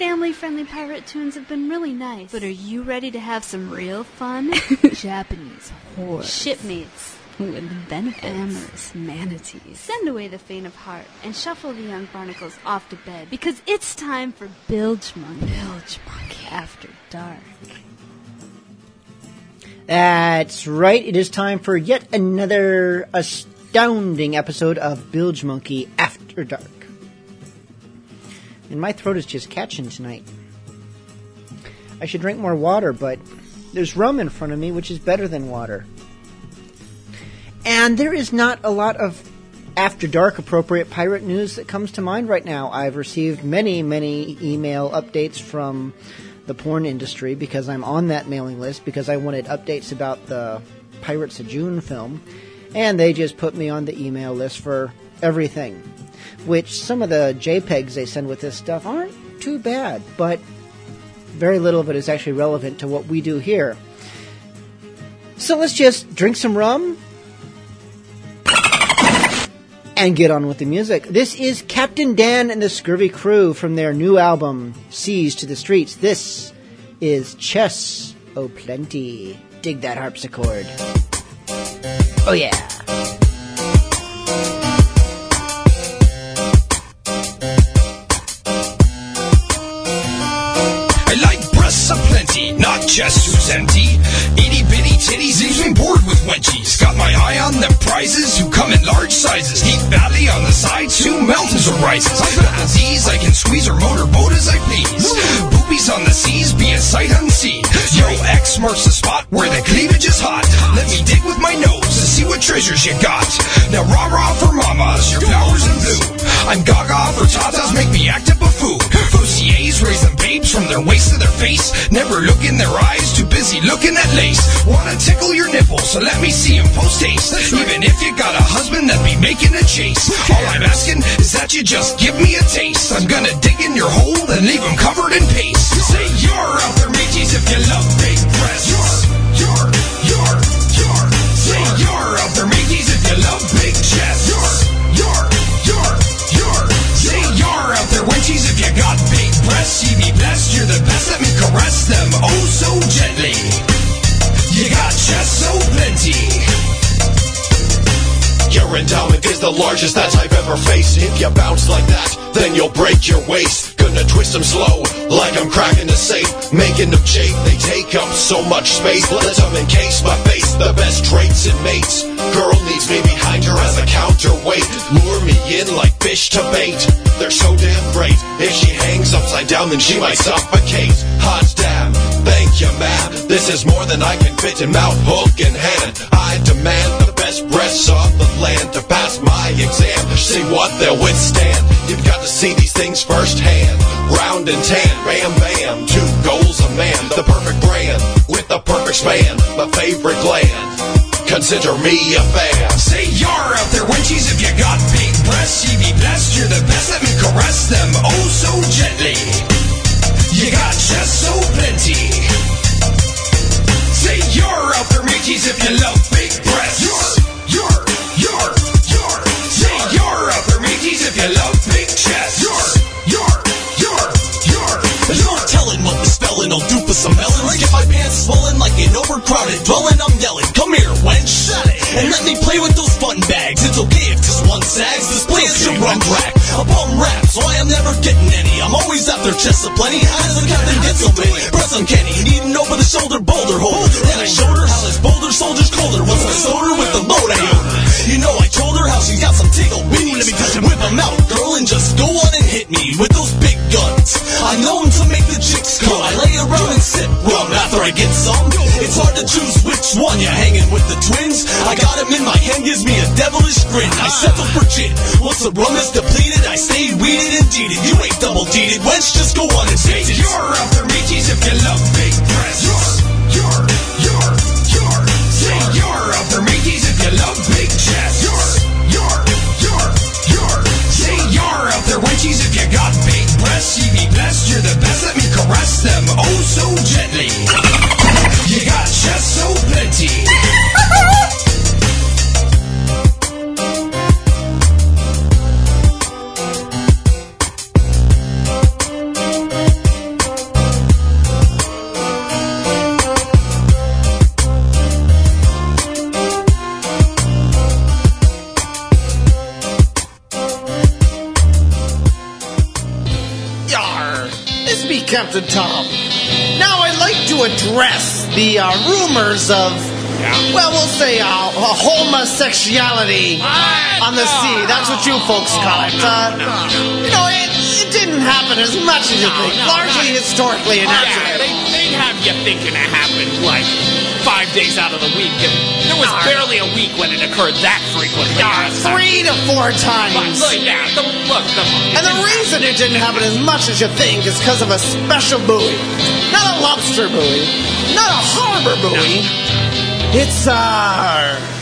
family friendly pirate tunes have been really nice. But are you ready to have some real fun? Japanese horror. Shipmates. With benefits. Amorous manatees. Send away the faint of heart and shuffle the young barnacles off to bed because it's time for Bilgemunky. Bilge Monkey. After dark. That's right. It is time for yet another astounding episode of Bilgemunky After Dark. And my throat is just catching tonight. I should drink more water, but there's rum in front of me, which is better than water. And there is not a lot of after dark appropriate pirate news that comes to mind right now. I've received many, many email updates from the porn industry because I'm on that mailing list because I wanted updates about the Pirates of June film. And they just put me on the email list for everything. Which some of the JPEGs they send with this stuff aren't too bad, but very little of it is actually relevant to what we do here. So let's just drink some rum, and get on with the music. This is Captain Dan and the Scurvy Crew from their new album, Seas to the Streets. This is Chests O Plenty. Dig that harpsichord. Oh, yeah. Who's empty. Itty bitty titties leaves me bored with wenchies. Got my eye on them prizes who come in large sizes. Deep valley on the sides, two mountains or rises. I've got disease, I can squeeze or motorboat as I please. Boobies on the seas, be a sight unseen. Yo, X marks the spot where the cleavage is hot. Let me dig with my nose to see what treasures you got. Face. Never look in their eyes, too busy looking at lace. Wanna tickle your nipples, so let me see see 'em post haste. Even if you got a husband that be making a chase. All I'm asking is that you just give me a taste. I'm gonna dig in your hole and leave leave 'em covered in paste. Say you're out there, mateys, if you love big breasts. You're, you're, you're, you're. Say you're out there, mateys, if you love big chests. You're, breasts. You be blessed, you're the best. Let me caress them oh so gently. You got just so plenty. Your endowment is the largest that I've ever faced. If you bounce like that, then you'll break your waist. Gonna twist them slow, like I'm cracking a safe. Making them chafe, they take up so much space. Let them encase my face, the best traits in mates. Girl needs me behind her as a counterweight. Lure me in like fish to bait. They're so damn great. If she hangs upside down, then she might suffocate. Hot damn, thank you, ma'am. This is more than I can fit in mouth, hook, and hand. I demand the best breasts of the land to pass my exam. See what they'll withstand. You've got to see these things firsthand. Round and tan, bam bam. Two goals a man. The perfect brand with the perfect span. My favorite gland. Consider me a fan. Say you're out there, wenchies, if you got big breasts. You be blessed, you're the best. Let me caress them oh so gently. You got just so plenty. Say you're out there, mateys, if you love big breasts. You're, you're, you're, you're. Say you're mateys, if you love big chests. You're, you're, you're, you're. There's no telling what the spelling will do for some melons. Get my pants swollen like an overcrowded dwelling. I'm yelling, come here, wench. Shut it. And let me play with those button bags. It's okay if just one sags. Display is your rum rack. A bum rap, so I am never getting any. I'm always after chests of plenty. How does the captain get so many? Breasts uncanny. Need an over the shoulder boulder holder. Then I showed her how this boulder soldier's colder. Once my sewed she's got some tickle bitties. Let me touch and whip 'em out, girl, and just go on and hit me with those big guns. I know 'em to make the chicks come. I lay around and sip rum after I get some. It's hard to choose which one. You're hanging with the twins. I got got 'em in my hand, gives me a devilish grin. I settle for gin. Once the rum is depleted, I stay weeded and deeded. You ain't double deeded, wench, just go on and taste it. you're out there, mateys, if you love big the best. Let me caress them oh so gently. Captain Tom. Now I'd like to address the uh, rumors of, well, we'll say uh, homosexuality on the sea. That's what you folks call it. Uh, you know, it, it didn't happen as much as you think. Largely historically and Yeah, they, they'd have you thinking it happened like five days out of the week. And there was barely a week when it occurred that frequently. Three to four But times. look, yeah, the, look, the, And the reason it didn't happen as much as you think is because of a special buoy. Not a lobster buoy, not a harbor buoy. It's our.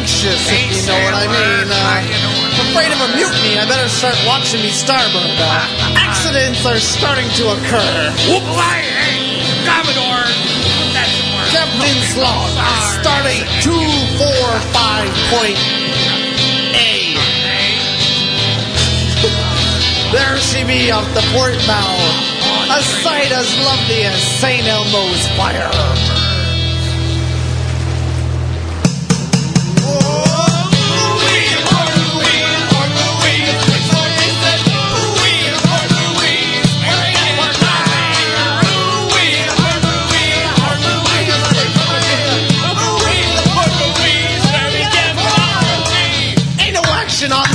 Anxious, if you know what I mean. Uh, I'm afraid of a mutiny. I better start watching me starboard. Uh, accidents are stardate to occur. Whoop, hey, hey, Commodore, put that somewhere. Captain's log, starting 245.A. There she be off the port bow, a sight as lovely as St. Elmo's fire. On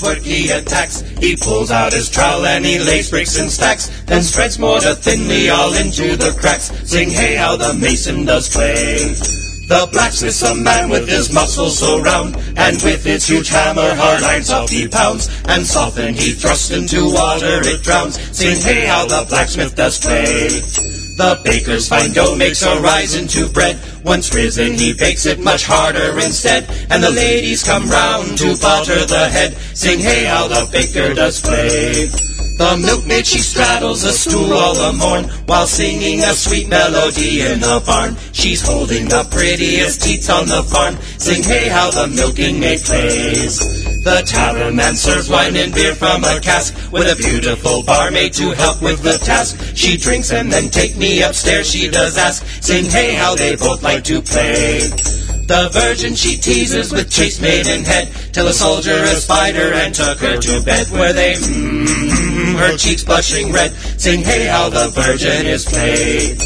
work he attacks. He pulls out his trowel and he lays bricks in stacks, then spreads mortar thinly all into the cracks. Sing hey how the mason does play. The blacksmith's a man with his muscles so round, and with his huge hammer hard irons off he pounds, and soften he thrusts into water it drowns. Sing hey how the blacksmith does play. The baker's fine dough makes a rise into bread. Once risen, he bakes it much harder instead. And the ladies come round to butter the head. Sing hey how the baker does play. The milkmaid she straddles a stool all the morn while singing a sweet melody in the barn. She's holding the prettiest teats on the farm. Sing hey how the milking maid plays. The tavern man serves wine and beer from a cask with a beautiful barmaid to help with the task. She drinks and then take me upstairs. She does ask, sing hey how they both like to play. The virgin she teases with chaste maiden head till a soldier espied her and took her to bed where they mm, her cheeks blushing red sing hey how the virgin is played.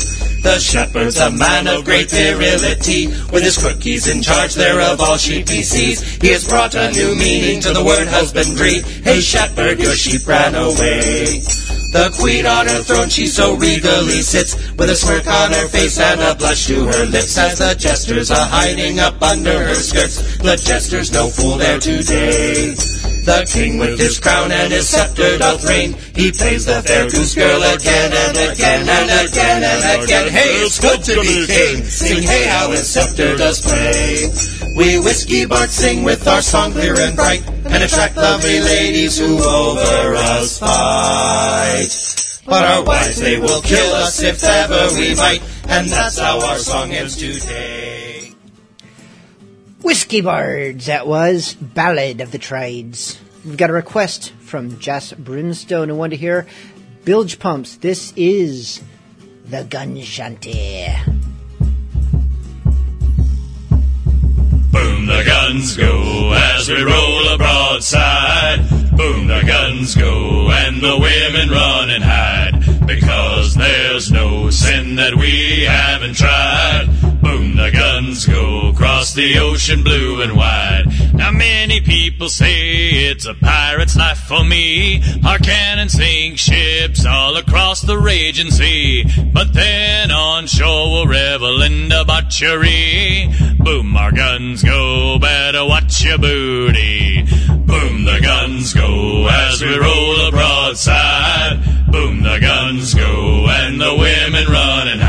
The shepherd's a man of great virility. With his cookies in charge thereof all sheep he sees. He has brought a new meaning to the word husbandry. Hey shepherd, your sheep ran away. The queen on her throne, she so regally sits, with a smirk on her face and a blush to her lips, as the jesters are hiding up under her skirts. The jester's no fool there today. The king with his crown and his scepter doth reign. He plays the fair goose girl again and again and again and again. Hey, it's good to be king. Sing hey how his scepter does play. We whiskey bards sing with our song clear and bright, and attract lovely ladies who over us fight. But our wives, they will kill us if ever we might, and that's how our song ends today. Whiskey Bards, that was Ballad of the Trades. We've got a request from Jas Brimstone who wanted to hear Bilge Pumps. This is the Gun Shanty. Boom, the guns go as we roll a broadside. Boom, the guns go and the women run and hide. Because there's no sin that we haven't tried. The guns go across the ocean blue and wide. Now many people say it's a pirate's life for me. Our cannons sink ships all across the raging sea. But then on shore we'll revel in debauchery. Boom, our guns go, better watch your booty. Boom, the guns go as we roll a broadside. Boom, the guns go and the women run and hide.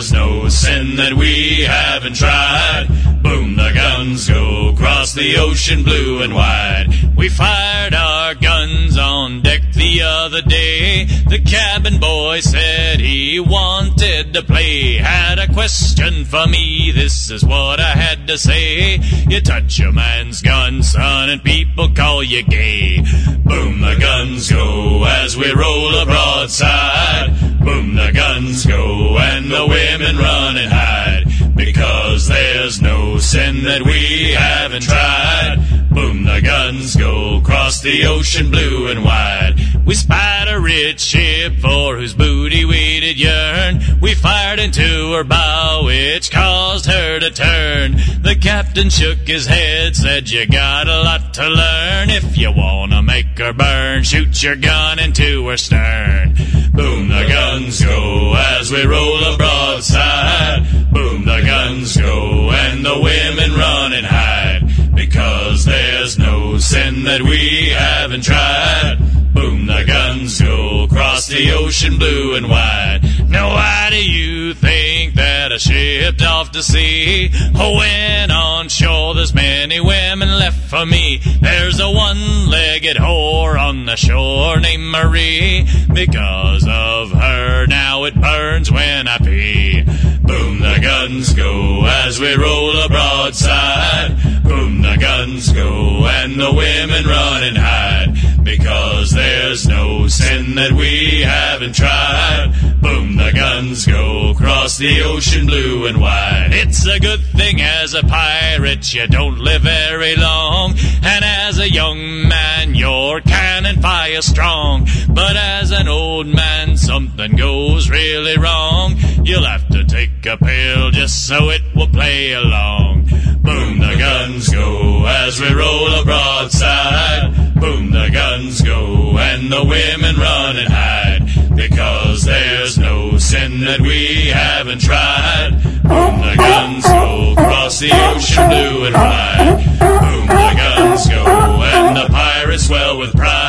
There's no sin that we haven't tried. Boom, the guns go across the ocean blue and wide. We fired our guns on deck the other day. The cabin boy said he wanted to play. Had a question for me, this is what I had to say. You touch a man's gun, son, and people call you gay. Boom, the guns go as we roll a broadside. Boom, the guns go and the women run and hide. Because there's no sin that we haven't tried. Boom, the guns go across the ocean blue and wide. We spied a rich ship for whose booty we did yearn. We fired into her bow, which caused her turn. The captain shook his head, said you got a lot to learn. If you wanna make her burn, shoot your gun into her stern. Boom, the guns go as we roll a broadside. Boom, the guns go and the women run and hide. Because there's no sin that we haven't tried. Boom, the guns go across the ocean blue and wide. Now why do you think that I shipped off to sea? Oh, when on shore there's many women left for me. There's a one-legged whore on the shore named Marie. Because of her, now it burns when I pee. Boom, the guns go as we roll a broadside. Boom, the guns go and the women run and hide. Because there's no sin that we haven't tried. Boom, the guns go across the ocean blue and wide. It's a good thing as a pirate you don't live very long. And as a young man your cannon fire strong. But as an old man something goes really wrong. You'll have to take a pill just so it will play along. Boom, the guns go as we roll a broadside. Boom, the guns go and the women run and hide. Because there's no sin that we haven't tried. Boom, the guns go across the ocean blue and wide. Boom, the guns go and the pirates swell with pride.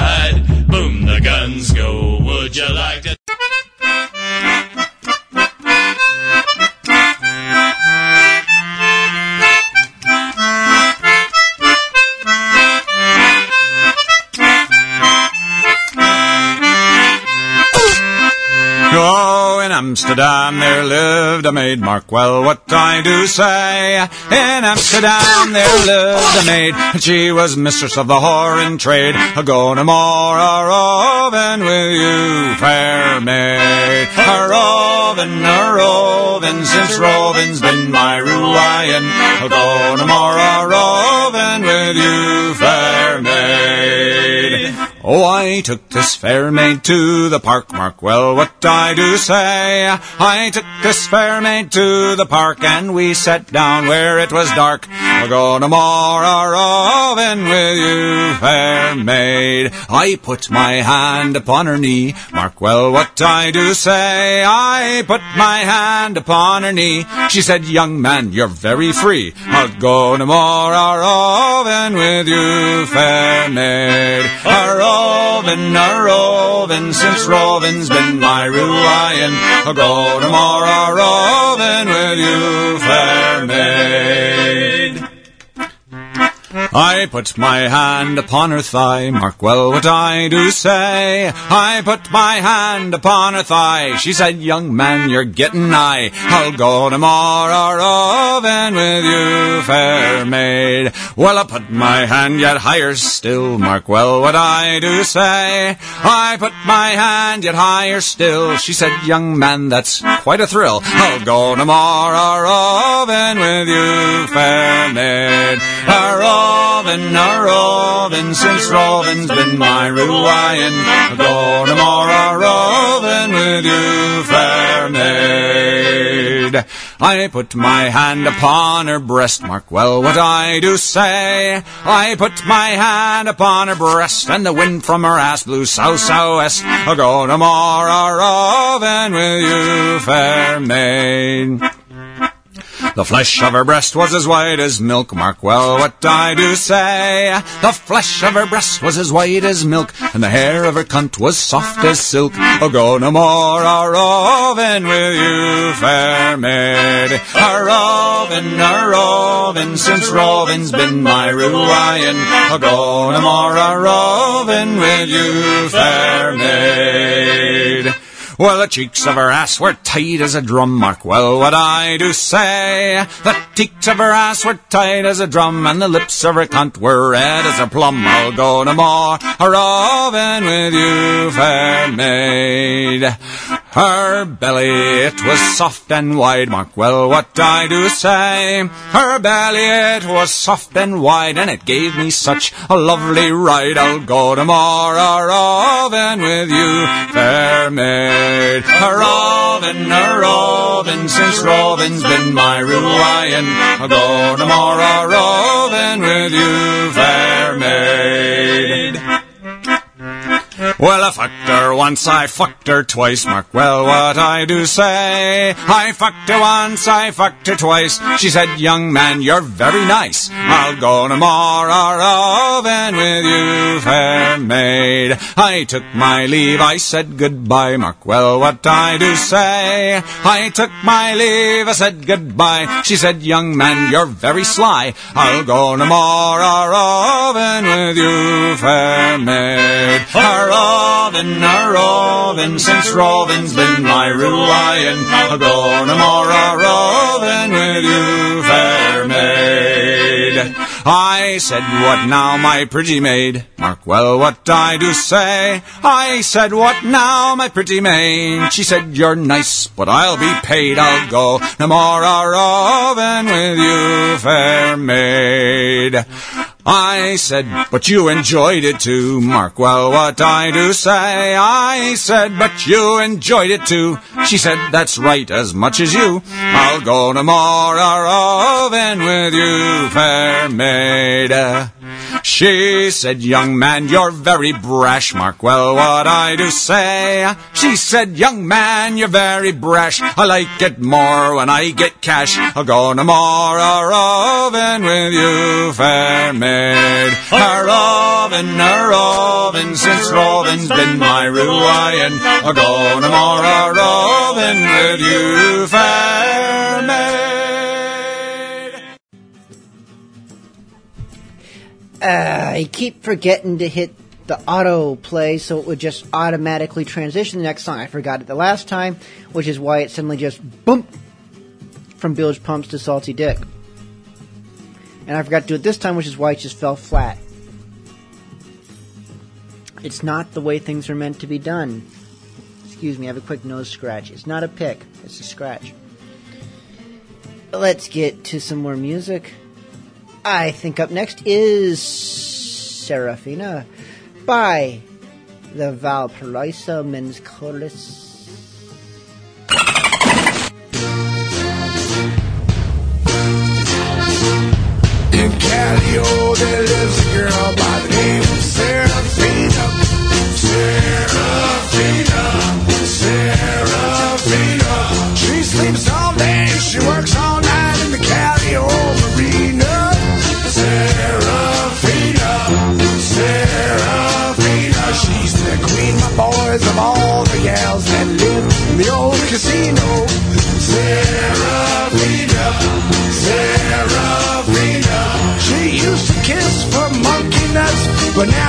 Amsterdam there lived a maid, mark well what I do say. In Amsterdam there lived a maid, and she was mistress of the whoring trade. A go no more a roving with you, fair maid. A roving, a roving, since roving's been my ruin. A go no more a roving with you, fair maid. Oh, I took this fair maid to the park, mark well what I do say. I took this fair maid to the park, and we sat down where it was dark. We're going to roving with you, fair maid. I put my hand upon her knee, mark well what I do say. I put my hand upon her knee. She said, young man, you're very free. I'll go no more a roving with you, fair maid. A roving, a roving, since roving's been my ruin. I'll go more a with you, fair maid. I put my hand upon her thigh, mark well what I do say. I put my hand upon her thigh. She said, young man, you're getting nigh. I'll go to roving with you, fair maid. Well, I put my hand yet higher still, mark well what I do say. I put my hand yet higher still. She said, young man, that's quite a thrill. I'll go to roving with you, fair maid. Roving, a roving, since roving's been my ruin. I'll go no more a roving with you, fair maid. I put my hand upon her breast, mark well what I do say. I put my hand upon her breast, and the wind from her ass blew south southwest. I'll go no more a roving with you, fair maid. The flesh of her breast was as white as milk, mark well what I do say. The flesh of her breast was as white as milk, and the hair of her cunt was soft as silk. Oh, go no more a roving with you, fair maid. A roving, a roving, since roving's been my ruin. Oh, go no more a roving with you, fair maid. Well, the cheeks of her ass were tight as a drum, mark well what I do say. The cheeks of her ass were tight as a drum, and the lips of her cunt were red as a plum. I'll go no more a roving with you, fair maid. Her belly, it was soft and wide, mark well what I do say. Her belly, it was soft and wide, and it gave me such a lovely ride. I'll go to more a roving with you, fair maid. A robin, a robin, since Robin's been my ruin. I'll go no more a roving with you, fair maid. Well, I fucked her once, I fucked her twice. Mark well what I do say. I fucked her once, I fucked her twice. She said, young man, you're very nice. I'll go no more a roving with you, fair maid. I took my leave, I said goodbye. Mark well what I do say. I took my leave, I said goodbye. She said, young man, you're very sly. I'll go no more a roving with you, fair maid. Roving, a roving, since roving's been my ruin. I'll go no more a roving with you, fair maid. I said, what now, my pretty maid? Mark well what I do say. I said, what now, my pretty maid? She said, you're nice, but I'll be paid. I'll go no more a roving with you, fair maid. I said, but you enjoyed it too. Mark well what I do say. I said, but you enjoyed it too. She said, that's right, as much as you. I'll go no more a roving with you, fair maid. She said, young man, you're very brash. Mark well what I do say. She said, young man, you're very brash. I like it more when I get cash. I'll go no more a roving with you, fair maid. A roving, a roving, since roving's been my ruin. I'll go no more a roving with you, fair maid. Uh, I keep forgetting to hit the auto play, so it would just automatically transition the next song. I forgot it the last time, which is why it suddenly just boom from bilge pumps to salty dick. And I forgot to do it this time, which is why it just fell flat. It's not the way things are meant to be done. Excuse me, I have a quick nose scratch. It's not a pick, it's a scratch. Let's get to some more music. I think up next is Serafina by the Valparaiso Men's Chorus. In Callao, oh, there lives a girl by the name of Serafina.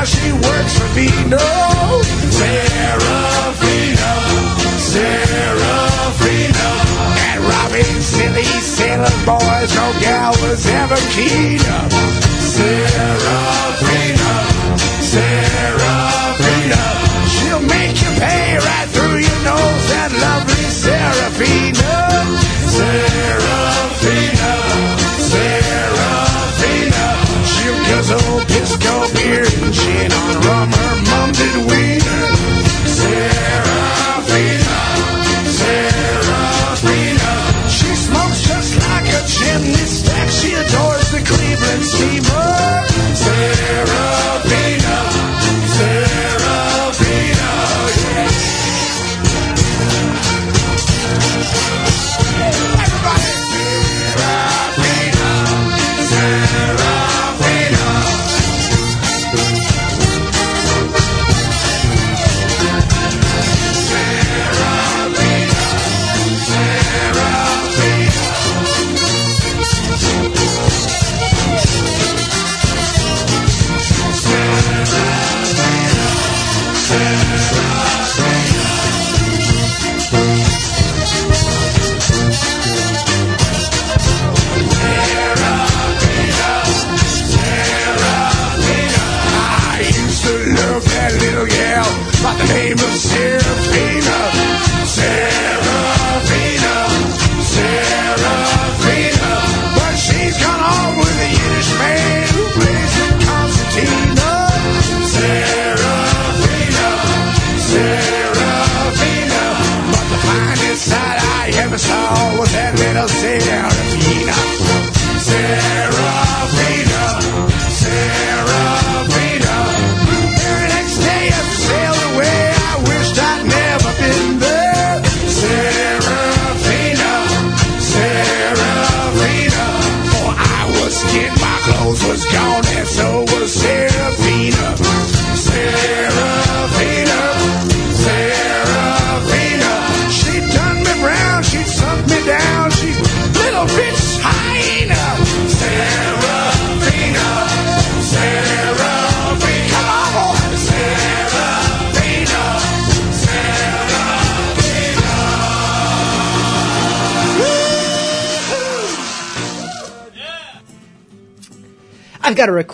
Now she works for Vino. Serafina, Serafina. And robbing silly sailor boys, no gal was ever keener. Serafina, Serafina.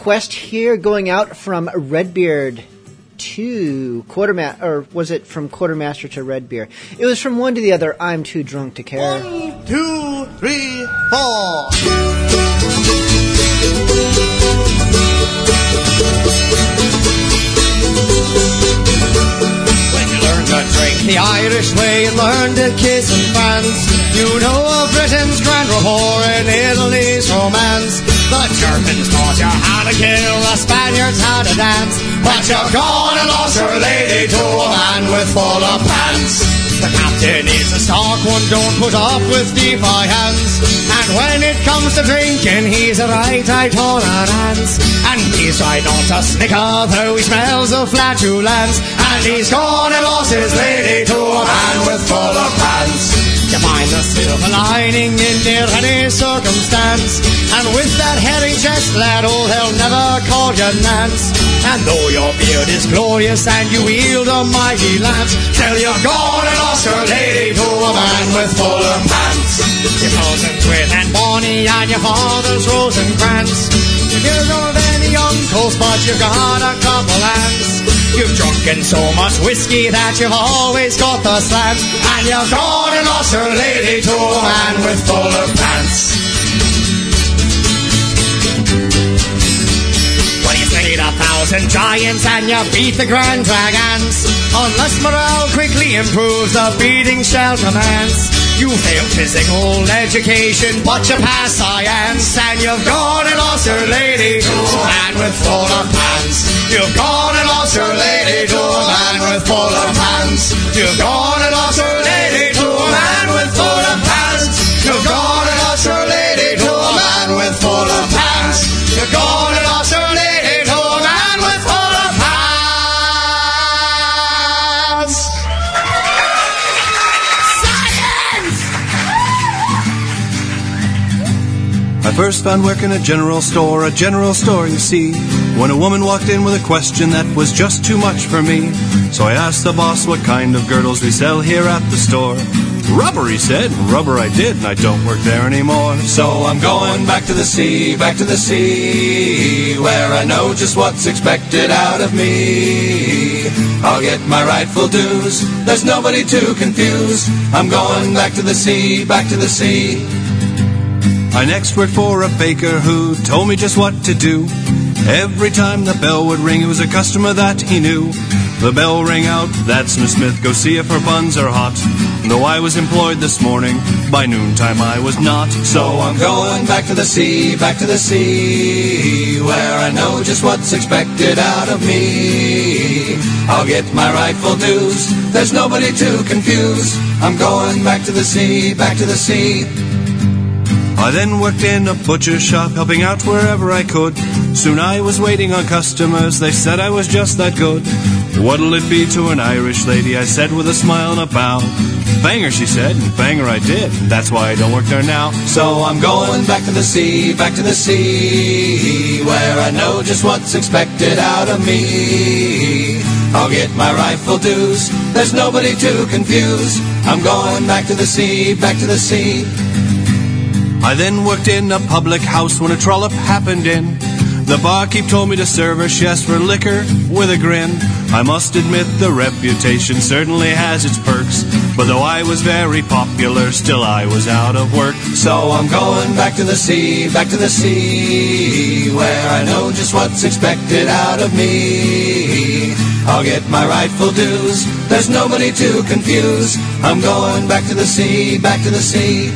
I've got a request here going out from Redbeard to Quartermaster, or was it from Quartermaster to Redbeard? It was from one to the other. I'm too drunk to care. One, two, three, four. When you learn to drink the Irish way and learn to kiss and dance, you know of Britain's grand rapport and Italy's romance. The Germans taught you how to kill, the Spaniards how to dance, but you've gone and lost your lady to a man with full of pants. The captain is a stark one, don't put up with defiance. And when it comes to drinking, he's a right eye tolerance. And he's tried not to snicker, though he smells of flatulence. And he's gone and lost his lady to a man with full of pants. You find the silver lining in near any circumstance. And with that hairy chest, lad, oh, they'll never call you Nance. And though your beard is glorious and you wield a mighty lance, till you've gone and lost your lady to a man with fuller pants. Your cousin's with and Bonnie and your father's Rosencrantz. You don't have any uncles, but you've got a couple aunts. You've drunken so much whiskey that you've always got the slants. And you've gone and lost your lady to a man with fuller pants. Well, you slayed a thousand giants and you beat the grand dragons. Unless morale quickly improves, the beating shall commence. You failed physical education, but you passed science, and you've gone and lost your lady to a man with fuller pants. You've gone and lost your lady to a man with fuller pants. You've gone and lost your lady to a man with fuller pants. You've gone and lost your lady to a man with fuller pants. You've gone and lost your lady to a man with fuller pants. Science! I first found work in a general store, a general store, you see, when a woman walked in with a question that was just too much for me. So I asked the boss what kind of girdles we sell here at the store. Rubber, he said, rubber I did, and I don't work there anymore. So I'm going back to the sea, back to the sea, where I know just what's expected out of me. I'll get my rightful dues, there's nobody to confuse. I'm going back to the sea, back to the sea. I next worked for a baker who told me just what to do. Every time the bell would ring, it was a customer that he knew. The bell rang out, that's Miss Smith, go see if her buns are hot. Though I was employed this morning, by noontime I was not. So I'm going back to the sea, back to the sea, where I know just what's expected out of me. I'll get my rightful dues, there's nobody to confuse. I'm going back to the sea, back to the sea. I then worked in a butcher shop, helping out wherever I could. Soon I was waiting on customers, they said I was just that good. What'll it be to an Irish lady? I said with a smile and a bow. Banger, she said, and banger I did. That's why I don't work there now. So I'm going back to the sea, back to the sea, where I know just what's expected out of me. I'll get my rightful dues, there's nobody to confuse. I'm going back to the sea, back to the sea. I then worked in a public house when a trollop happened in. The barkeep told me to serve her, asked for liquor with a grin. I must admit the reputation certainly has its perks. But though I was very popular, still I was out of work. So I'm going back to the sea, back to the sea, where I know just what's expected out of me. I'll get my rightful dues, there's nobody to confuse. I'm going back to the sea, back to the sea.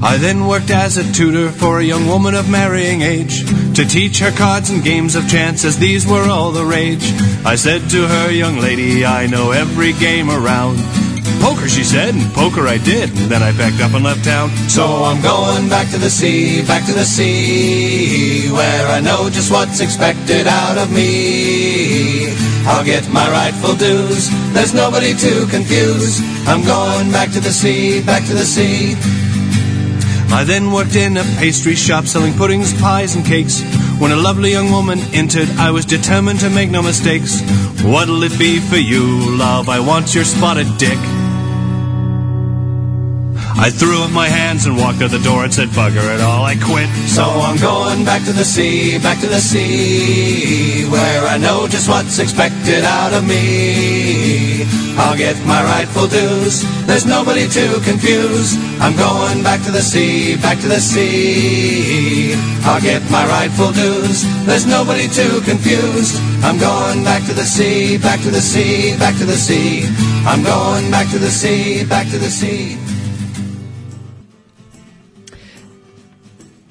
I then worked as a tutor for a young woman of marrying age to teach her cards and games of chance as these were all the rage. I said to her, young lady, I know every game around. Poker, she said, and poker I did. Then I packed up and left town. So I'm going back to the sea, back to the sea, where I know just what's expected out of me. I'll get my rightful dues, there's nobody to confuse. I'm going back to the sea, back to the sea. I then worked in a pastry shop selling puddings, pies, and cakes. When a lovely young woman entered, I was determined to make no mistakes. What'll it be for you, love? I want your spotted dick. I threw up my hands and walked out the door and said, bugger it all, I quit. So I'm going back to the sea, back to the sea, where I know just what's expected out of me. I'll get my rightful dues, there's nobody to confuse. I'm going back to the sea, back to the sea. I'll get my rightful dues, there's nobody to confuse. I'm going back to the sea, back to the sea, back to the sea. I'm going back to the sea, back to the sea.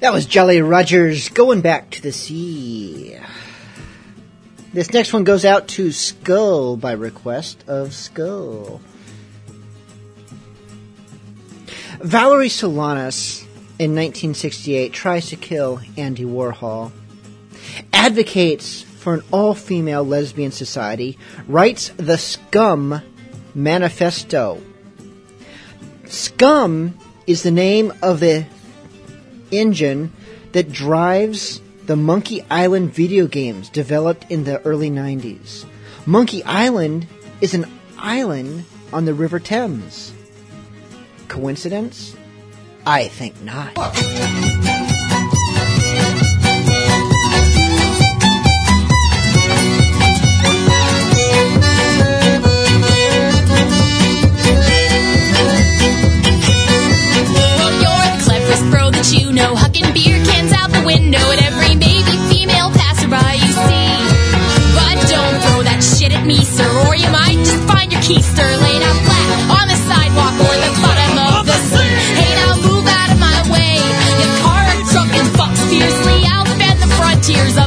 That was Jolly Rogers going back to the sea. This next one goes out to Skull by request of Skull. Valerie Solanas in 1968 tries to kill Andy Warhol, advocates for an all female lesbian society, writes the Scum Manifesto. Scum is the name of the engine that drives the Monkey Island video games developed in the early 90s. Monkey Island is an island on the River Thames. Coincidence? I think not. Sterling. I'm flat on the sidewalk or the bottom of the sea. Hey, now move out of my way. Your car, truck, and fiercely the frontiers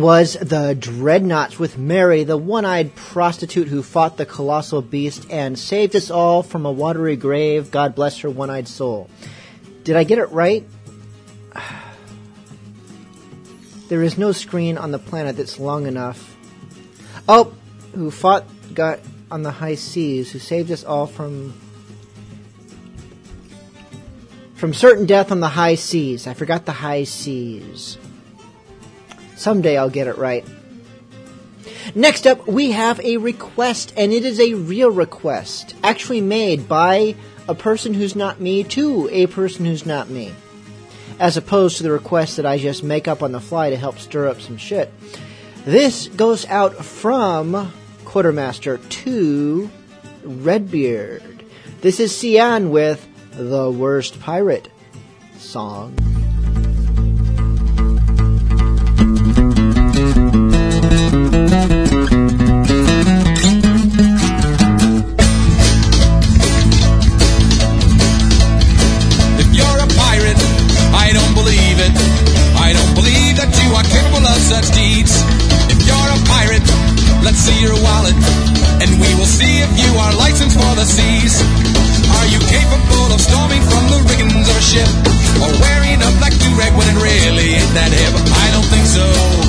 was the Dreadnoughts with Mary, the one eyed prostitute who fought the colossal beast and saved us all from a watery grave. God bless her one eyed soul. Did I get it right? There is no screen on the planet that's long enough. Oh, who fought Got on the high seas, who saved us all from from certain death on the high seas. I forgot the high seas. Someday I'll get it right. Next up, we have a request, and it is a real request, actually made by a person who's not me to a person who's not me, as opposed to the request that I just make up on the fly to help stir up some shit. This goes out from Quartermaster to Redbeard. This is Sian with The Worst Pirate song. Let's see your wallet, and we will see if you are licensed for the seas. Are you capable of storming from the riggings of a ship, or wearing a black do-rag when it really ain't that hip? I don't think so.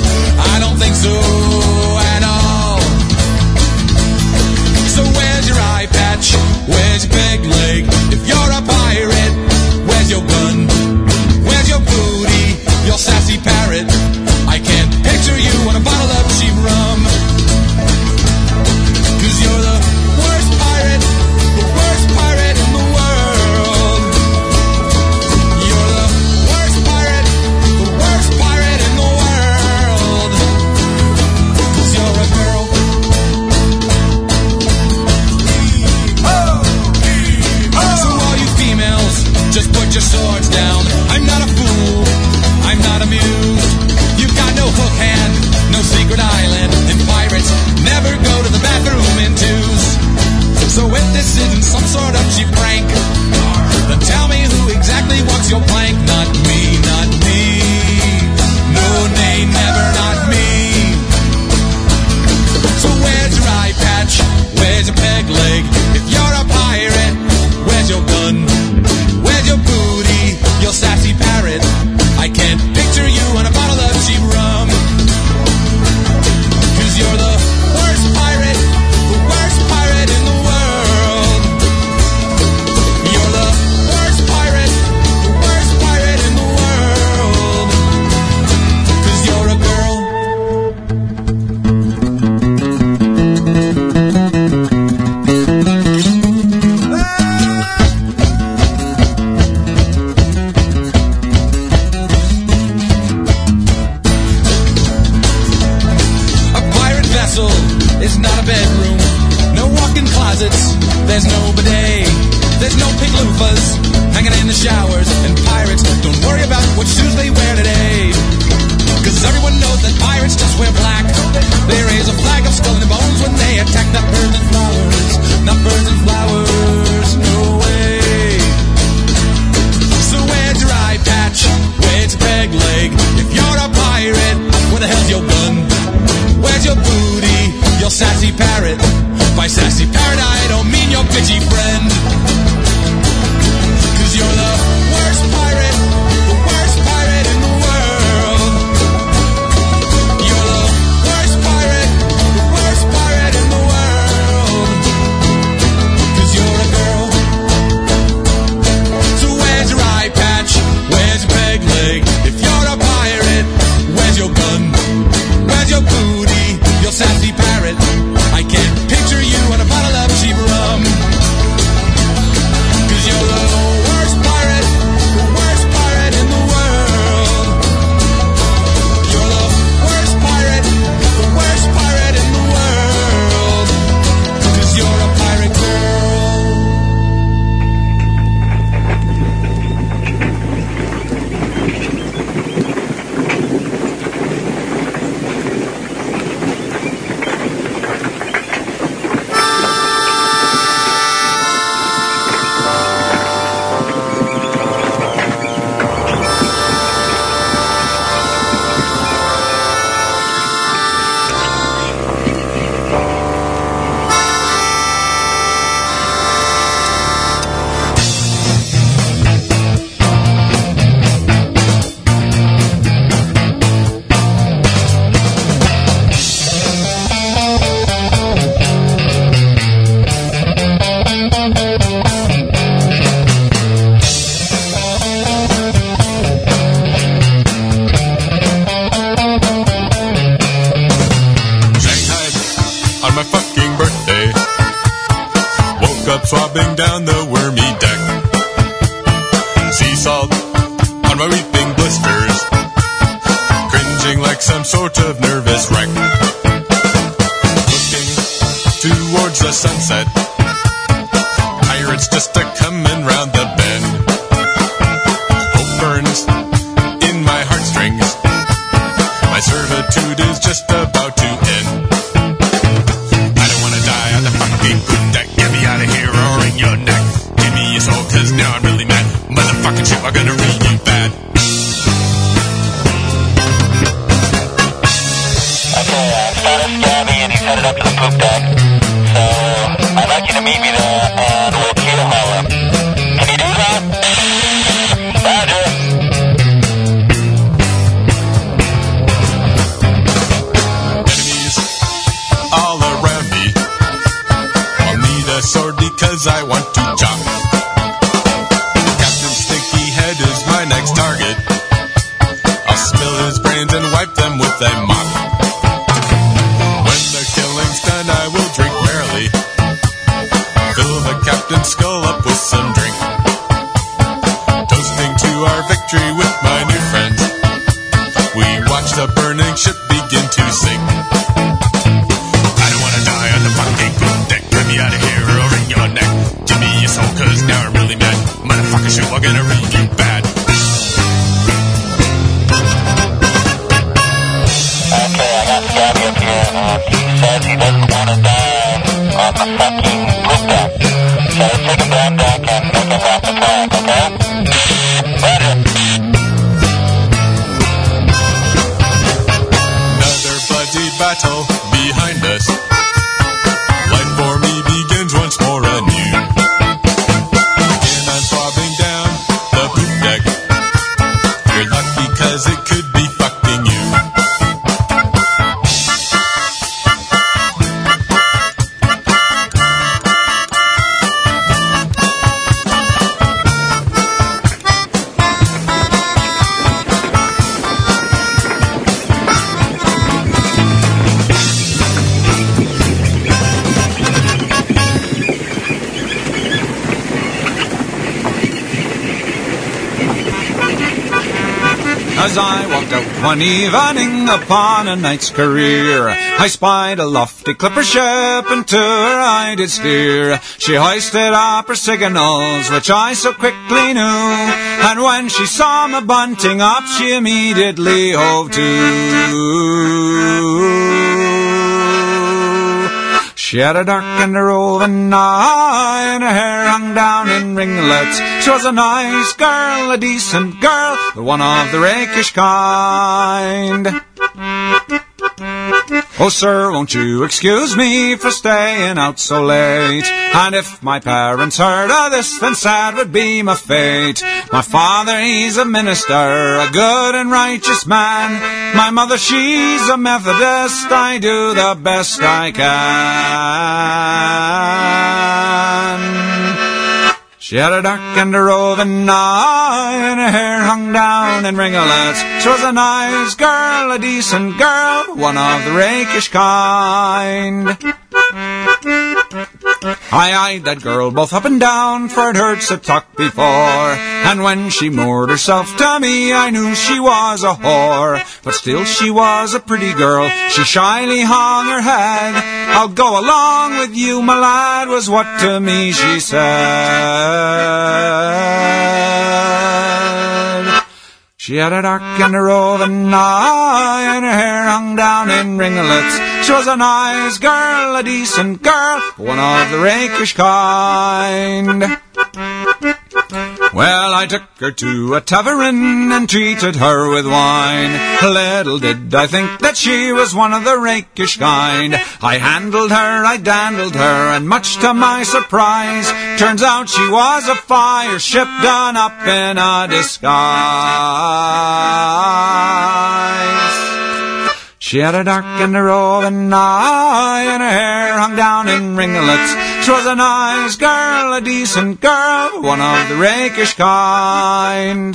Like you meet me there and we'll to Harlem. As I walked out one evening upon a night's career, I spied a lofty clipper ship, and to her I did steer. She hoisted up her signals, which I so quickly knew, and when she saw me bunting up, she immediately hove to. She had a dark and a roving eye, and her hair hung down in ringlets. She was a nice girl, a decent girl, but one of the rakish kind. Oh, sir, won't you excuse me for staying out so late? And if my parents heard of this, then sad would be my fate. My father, he's a minister, a good and righteous man. My mother, she's a Methodist. I do the best I can. She had a dark and a roving eye, and her hair hung down in ringlets. She was a nice girl, a decent girl, one of the rakish kind. I eyed that girl both up and down, for it hurts to talk before. And when she moored herself to me, I knew she was a whore. But still she was a pretty girl, she shyly hung her head. I'll go along with you, my lad, was what to me she said. She had a dark and a roving eye, and her hair hung down in ringlets. She was a nice girl, a decent girl, one of the rakish kind. Well, I took her to a tavern and treated her with wine. Little did I think that she was one of the rakish kind. I handled her, I dandled her, and much to my surprise, turns out she was a fire ship done up in a disguise. She had a dark and a roving eye, and her hair hung down in ringlets. She was a nice girl, a decent girl, one of the rakish kind.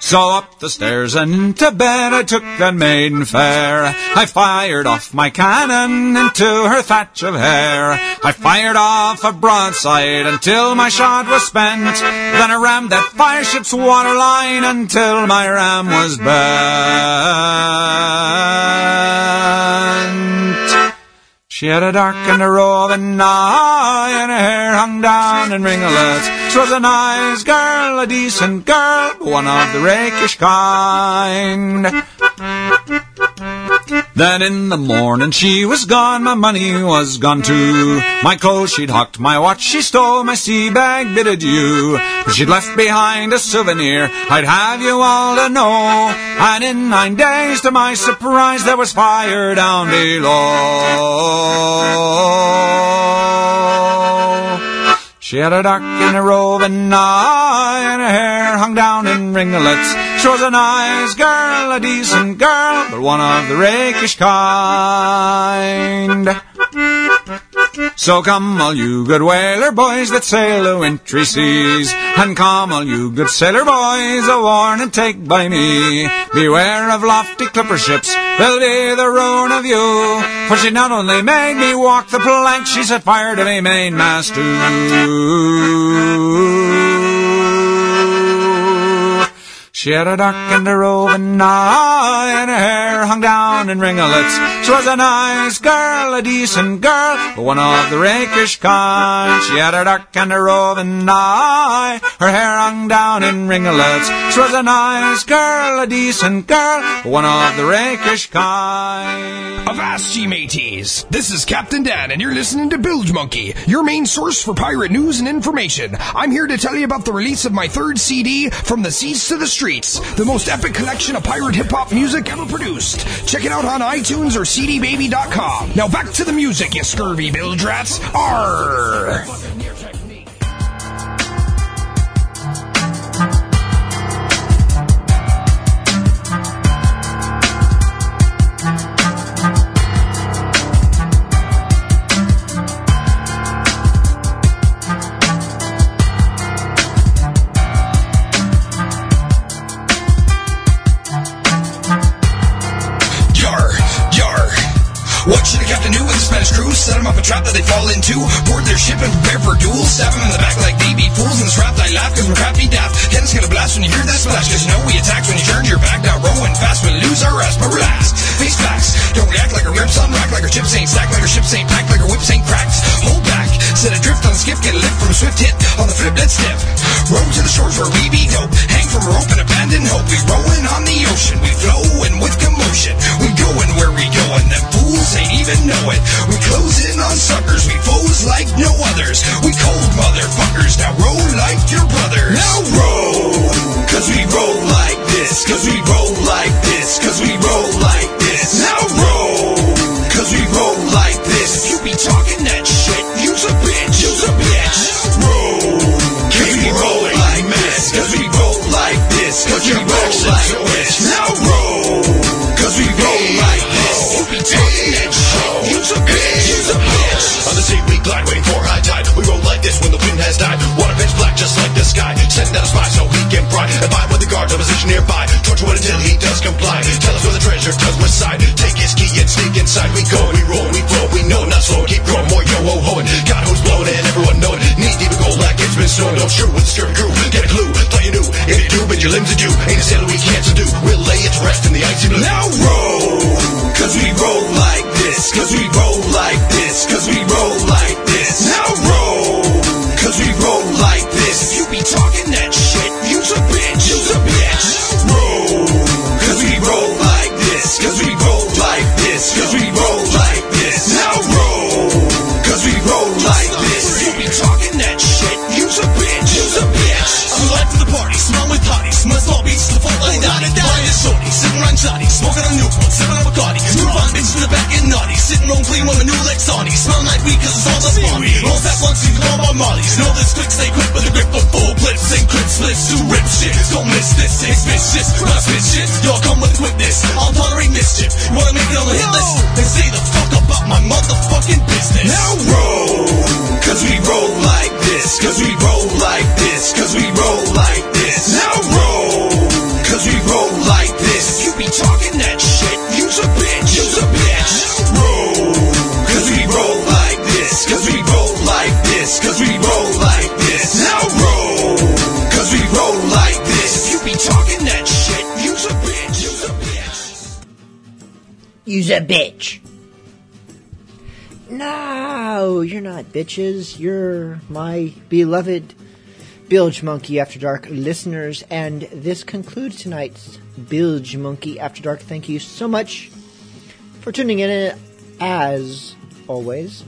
So up the stairs and into bed I took that maiden fair. I fired off my cannon into her thatch of hair. I fired off a broadside until my shot was spent. Then I rammed that fire ship's water until my ram was bent. She had a dark and a roving eye, and her hair hung down in ringlets. Was a nice girl, a decent girl, one of the rakish kind. Then in the morning she was gone, my money was gone too. My clothes she'd hocked, my watch she stole, my sea bag bid adieu. But she'd left behind a souvenir, I'd have you all to know. And in nine days, to my surprise, there was fire down below. She had a dark and a roving eye, and her hair hung down in ringlets. She was a nice girl, a decent girl, but one of the rakish kind. So come all you good whaler boys that sail the wintry seas, and come all you good sailor boys, a warning take by me. Beware of lofty clipper ships, they'll be the ruin of you. For she not only made me walk the plank, she set fire to me mainmast too. She had a dark and a roving eye, and her hair hung down in ringlets. She was a nice girl, a decent girl, but one of the rakish kind. She had a dark and a roving eye, her hair hung down in ringlets. She was a nice girl, a decent girl, but one of the rakish kind. Avast, ye mateys! This is Captain Dan, and you're listening to Bilgemunky, your main source for pirate news and information. I'm here to tell you about the release of my third CD, From the Seas to the The most epic collection of pirate hip hop music ever produced. Check it out on iTunes or CDBaby.com. Now back to the music, you scurvy bilge rats. Arr! Into. Board their ship and prepare for duels. Stab them in the back like be fools. And strapped I laugh cause we're crafty daft. Heads gonna blast when you hear that splash. Cause you know we attack when you turn your back. Now rowing fast, we'll lose our ass. But relax, face facts. Don't react like our rips on rack. Like our chips ain't stacked. Like our ships ain't packed. Like our whips ain't cracked. Hold back. Set adrift on the skiff. Get a lift from a swift hit. On the flip, let's dip. Row to the shores where we be dope. Hang from a rope and abandon hope. We rowing on the ocean. We flowing with commotion. We going where we going. Fools ain't even know it. We close in on suckers. We foes like no others. We cold motherfuckers. Now roll like your brothers. Now roll. Cause we roll like this. Cause we roll like this. Cause we roll this, cause we roll like this. Now roll, cause we roll like this. If you be talking that shit, use a bitch, use a bitch. Use a bitch. No, you're not bitches. You're my beloved Bilgemunky After Dark listeners, and this concludes tonight's Bilgemunky After Dark. Thank you so much for tuning in, as always.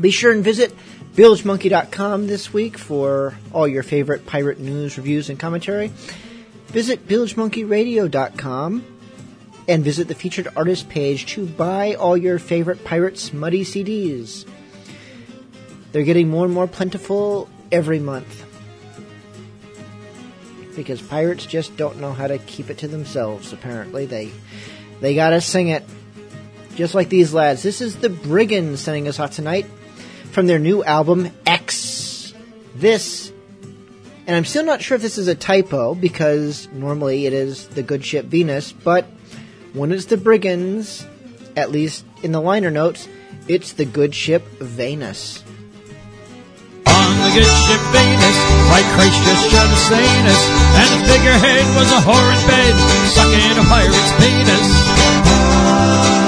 Be sure and visit Bilgemunky.com this week for all your favorite pirate news, reviews, and commentary. Visit BilgemunkyRadio.com and visit the featured artist page to buy all your favorite Pirates Muddy CDs. They're getting more and more plentiful every month. Because pirates just don't know how to keep it to themselves, apparently. They they gotta sing it. Just like these lads. This is the Brigands sending us out tonight from their new album, X. This, and I'm still not sure if this is a typo because normally it is the good ship Venus, but when it's the Brigands, at least in the liner notes, it's the good ship Venus. On the good ship Venus, white Christ just a sanus, and the figurehead was a horrid bed, sucking a pirate's penis.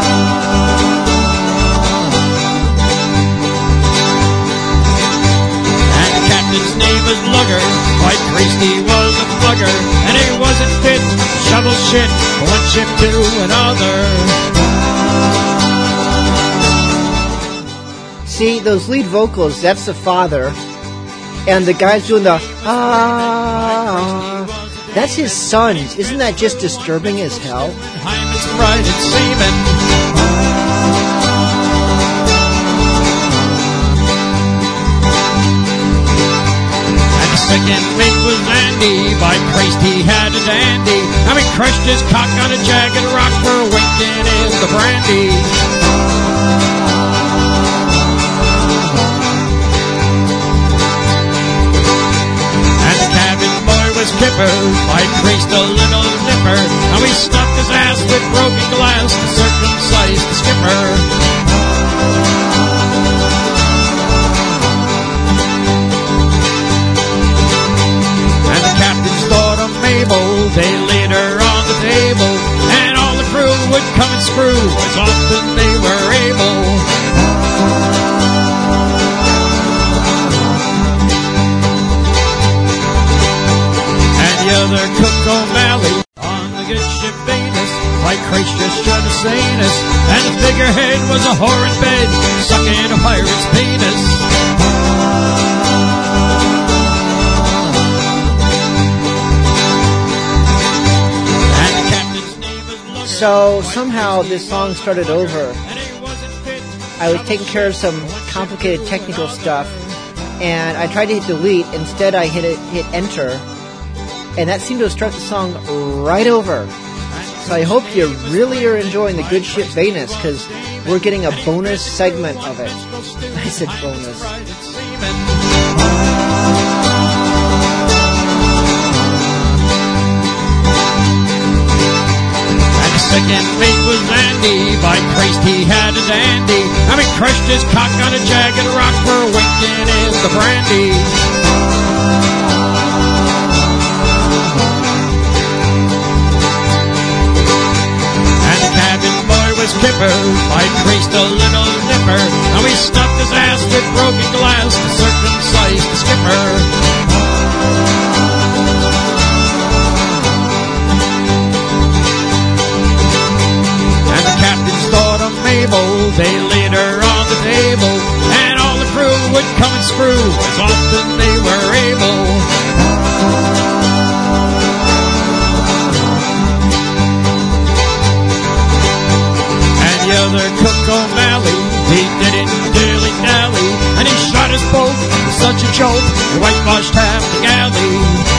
Captain's name was Lugger, white priest he was a flugger, and he wasn't fit shovel shit one to another. See, those lead vocals, that's the father. And the guy's doing the ah. That's his son. Isn't that just disturbing as hell? Second mate was Andy. By Christ, he had a dandy. I mean, crushed his cock on a jagged rock for winking in the brandy. And the cabin boy was Kipper. By Christ, a little nipper. Now he stuffed his ass with broken glass to circumcise the skipper. They laid her on the table, and all the crew would come and screw as often they were able. And the other cook O'Malley on the good ship Venus, white Christ just showed a sanus, and the figurehead was a whore in bed, sucking a pirate's penis. So somehow this song started over. I was taking care of some complicated technical stuff, and I tried to hit delete. Instead, I hit it, hit enter, and that seemed to start the song right over. So I hope you really are enjoying the good shit Venus because we're getting a bonus segment of it. I said bonus. Second mate was Andy. By Christ, he had a dandy. I mean, crushed his cock on a jagged rock for winking in the brandy. And the cabin boy was Kipper. By Christ, a little nipper. Now he stuffed his ass with broken glass to circumcise the skipper. Mabel, they laid her on the table, and all the crew would come and screw as often they were able. And the other cook O'Malley, he didn't dilly dally, and he shot his boat with such a jolt, he whitewashed half the galley.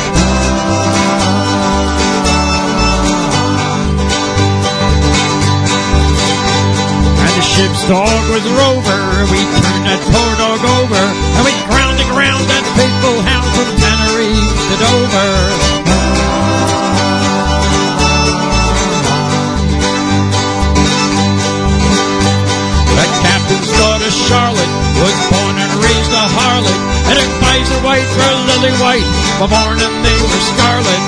Ship's dog was rover. We turned that poor dog over, and we ground and ground that faithful hound from Tenerife to Dover. The captain's daughter Charlotte was born and raised a harlot, and her eyes are white, her lily white, but born and they were scarlet.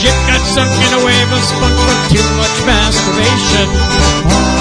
ship got sunk in a wave of spunk from too much masturbation.